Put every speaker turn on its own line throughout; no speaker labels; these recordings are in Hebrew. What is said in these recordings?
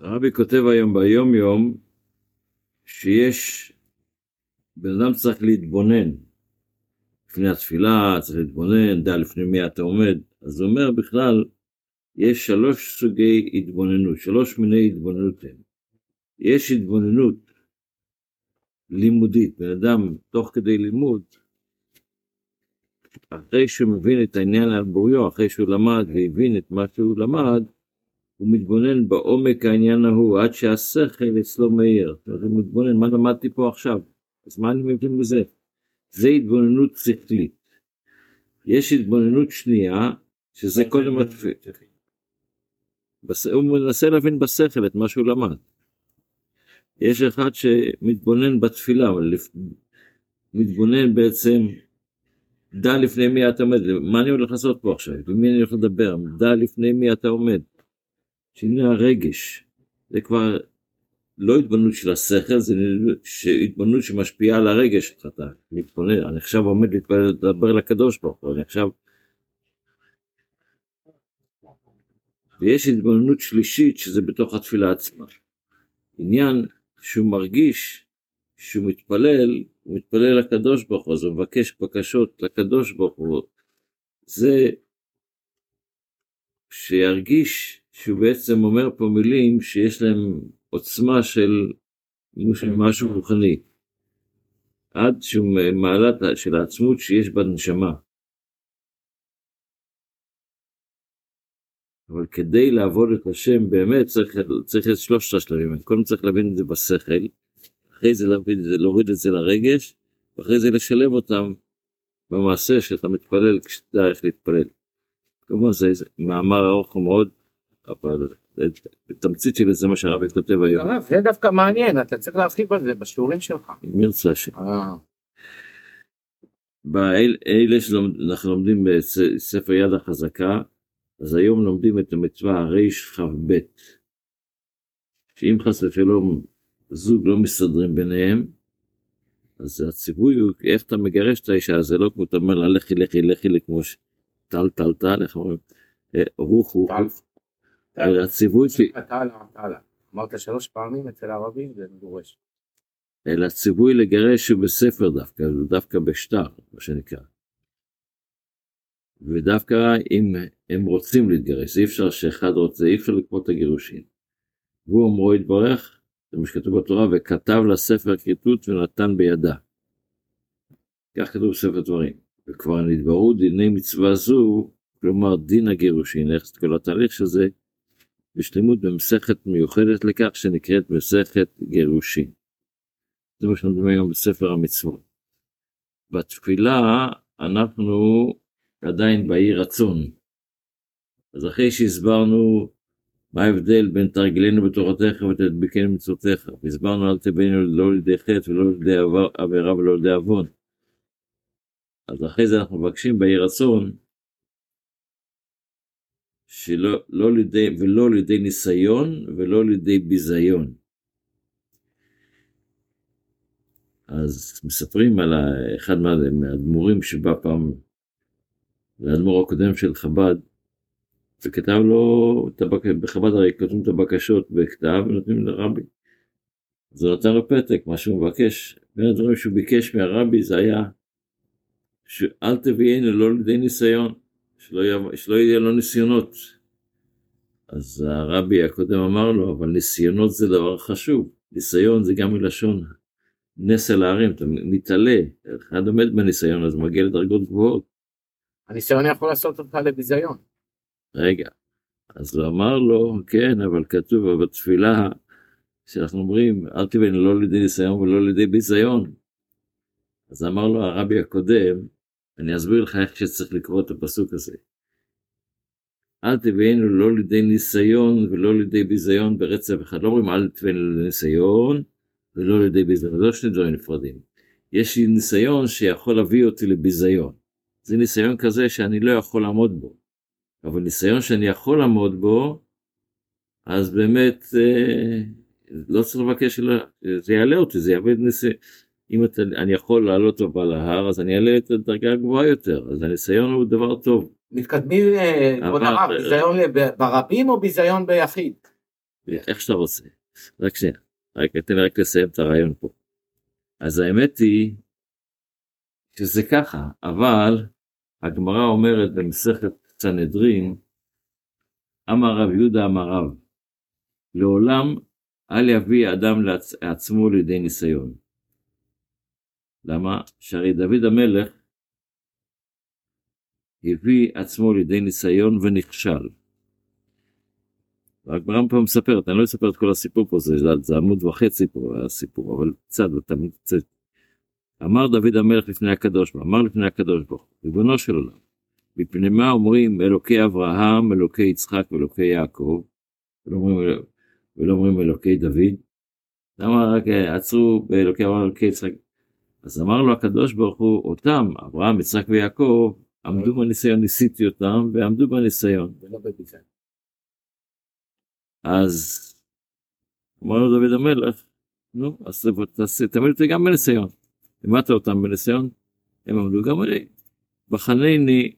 הרבי כותב היום ביום יום שיש, בן אדם צריך להתבונן. לפני התפילה צריך להתבונן, דע לפני מי אתה עומד. אז הוא אומר בכלל, יש שלוש סוגי התבוננות, שלוש מיני התבוננות הם. יש התבוננות לימודית, בן אדם תוך כדי לימוד, אחרי שהוא מבין את העניין על בוריו, אחרי שהוא למד והבין את מה שהוא למד, הוא מתבונן בעומק העניין ההוא עד שהשכל אצלו מאיר. הוא מתבונן, מה למדתי פה עכשיו? אז מה אני מבין בזה? זה התבוננות שכלית. יש התבוננות שנייה, שזה קודם התפילה. הוא מנסה להבין בשכל את מה שהוא למד. יש אחד שמתבונן בתפילה, מתבונן בעצם, דע לפני מי אתה עומד, מה אני הולך לעשות פה עכשיו, במי אני הולך לדבר, דע לפני מי אתה עומד. שינוי הרגש, זה כבר לא התבוננות של השכל, זה התבוננות שמשפיעה על הרגש שלך, אתה מתבונן, אני עכשיו עומד לדבר לקדוש ברוך הוא, אני עכשיו... ויש התבוננות שלישית שזה בתוך התפילה עצמה. עניין שהוא מרגיש שהוא מתפלל, הוא מתפלל לקדוש ברוך הוא, אז הוא מבקש בקשות לקדוש ברוך הוא. זה שירגיש שהוא בעצם אומר פה מילים שיש להם עוצמה של משהו רוחני. עד שהוא מעלה של העצמות שיש בנשמה. אבל כדי לעבוד את השם באמת צריך, צריך את שלושת השלבים, קודם צריך להבין את זה בשכל, אחרי זה להבין את זה, להוריד את זה לרגש, ואחרי זה לשלב אותם במעשה שאתה מתפלל כשאתה איך להתפלל. כמובן זה מאמר ארוך מאוד, אבל בתמצית שלי זה מה שהרבי כותב היום.
זה דווקא מעניין, אתה צריך להרחיב על זה בשיעורים שלך.
אם ירצה השם. באלה שאנחנו לומדים בספר יד החזקה, אז היום לומדים את המצווה הרכ"ב, שאם חס ושלום זוג לא מסתדרים ביניהם, אז הציווי הוא איך אתה מגרש את האישה, זה לא כמו אתה אומר לה לכי לכי לכי כמו טל טל טל, איך אומרים, אה, רוח רוח, הציווי ש...
אמרת שלוש פעמים אצל הערבים זה מגורש.
אלא הציווי לגרש הוא בספר דווקא, דווקא בשטר, מה שנקרא. ודווקא אם הם רוצים להתגרש, אי אפשר שאחד רוצה, אי אפשר לקרוא את הגירושין. והוא אמרו יתברך, זה מה שכתוב בתורה, וכתב לה ספר כריתות ונתן בידה. כך כתוב בספר דברים. וכבר נתברו דיני מצווה זו, כלומר דין הגירושין, איך כל התהליך של בשלמות במסכת מיוחדת לכך שנקראת מסכת גירושין. זה מה שאנחנו היום בספר המצוות. בתפילה אנחנו עדיין באי רצון. אז אחרי שהסברנו מה ההבדל בין תרגלנו בתורתך ותדבקנו מצוותיך, והסברנו אל תבינו לא לידי חטא ולא לידי עבירה ולא לידי עוון. אז אחרי זה אנחנו מבקשים באי רצון, שלא לא לידי, ולא לידי ניסיון ולא לידי ביזיון. אז מספרים על אחד מהאדמו"רים שבא פעם לאדמו"ר הקודם של חב"ד, וכתב לו, בחב"ד הרי כותבים את הבקשות בכתב ונותנים לרבי. אז הוא נותן לו פתק, מה שהוא מבקש. בין הדברים שהוא ביקש מהרבי זה היה שאל תביאנו לא לידי ניסיון, שלא, יהיה, שלא יהיה לו ניסיונות. אז הרבי הקודם אמר לו, אבל ניסיונות זה דבר חשוב, ניסיון זה גם מלשון נס על ההרים, אתה מתעלה, אחד עומד בניסיון אז מגיע לדרגות גבוהות.
הניסיון יכול לעשות אותך לביזיון.
רגע, אז הוא אמר לו, כן, אבל כתוב בתפילה, שאנחנו אומרים, אל תבן לא לידי ניסיון ולא לידי ביזיון. אז אמר לו הרבי הקודם, אני אסביר לך איך שצריך לקרוא את הפסוק הזה. אל תביאנו לא לידי ניסיון ולא לידי ביזיון ברצף אחד. לא אומרים אל תביאנו לניסיון ולא לידי ביזיון, זה לא שני דברים נפרדים. יש לי ניסיון שיכול להביא אותי לביזיון. זה ניסיון כזה שאני לא יכול לעמוד בו. אבל ניסיון שאני יכול לעמוד בו, אז באמת אה, לא צריך לבקש, זה יעלה אותי, זה יעבד ניסיון. אם אתה, אני יכול לעלות אותו על ההר, אז אני אעלה את הדרגה הגבוהה יותר, אז הניסיון הוא דבר טוב.
מתקדמים, כבוד הרב, ביזיון ברבים או ביזיון ביחיד?
איך שאתה רוצה. רק שנייה, רק תן לי רק לסיים את הרעיון פה. אז האמת היא שזה ככה, אבל הגמרא אומרת במסכת סנהדרין, אמר רב יהודה אמר רב, לעולם אל יביא אדם לעצמו לידי ניסיון. למה? שהרי דוד המלך הביא עצמו לידי ניסיון ונכשל. הגמרא פה מספרת, אני לא אספר את כל הסיפור פה, זה, זה עמוד וחצי פה הסיפור, אבל קצת, תמיד קצת. אמר דוד המלך לפני הקדוש ברוך אמר לפני הקדוש ברוך הוא, ריבונו של עולם, מפני מה אומרים אלוקי אברהם, אלוקי יצחק ואלוקי יעקב, ולא אומרים, ולא אומרים אלוקי דוד? למה רק עצרו באלוקי אברהם, אלוקי יצחק? אז אמר לו הקדוש ברוך הוא, אותם, אברהם, יצחק ויעקב, עמדו בניסיון, ניסיתי אותם, ועמדו בניסיון. אז אמר לו דוד המלך, נו, אז תעמיד אותי גם בניסיון. לימדת אותם בניסיון, הם עמדו גם אני. בחנני,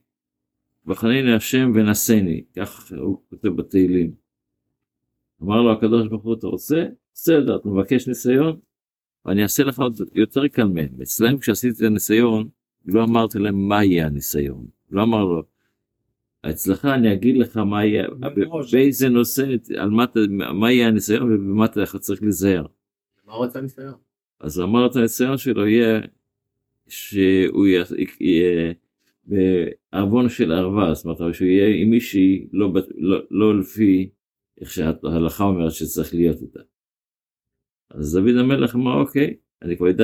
בחנני השם ונשני, כך הוא כותב בתהילים. אמר לו הקדוש ברוך הוא, אתה רוצה? בסדר, אתה מבקש ניסיון? ואני אעשה לך עוד יותר קל מהם. אצלם כשעשיתי את הניסיון, לא אמרתי להם מה יהיה הניסיון. לא אמר לו, אצלך אני אגיד לך מה יהיה, באיזה נושא, על מה, מה יהיה הניסיון ובמה אתה צריך להיזהר.
מה הוא רצה ניסיון?
אז אמר את הניסיון שלו יהיה שהוא יהיה בעוון של ערווה, זאת אומרת שהוא יהיה עם מישהי לא, לא, לא לפי איך שההלכה אומרת שצריך להיות איתה. אז דוד המלך אמר אוקיי, אני כבר ידעתי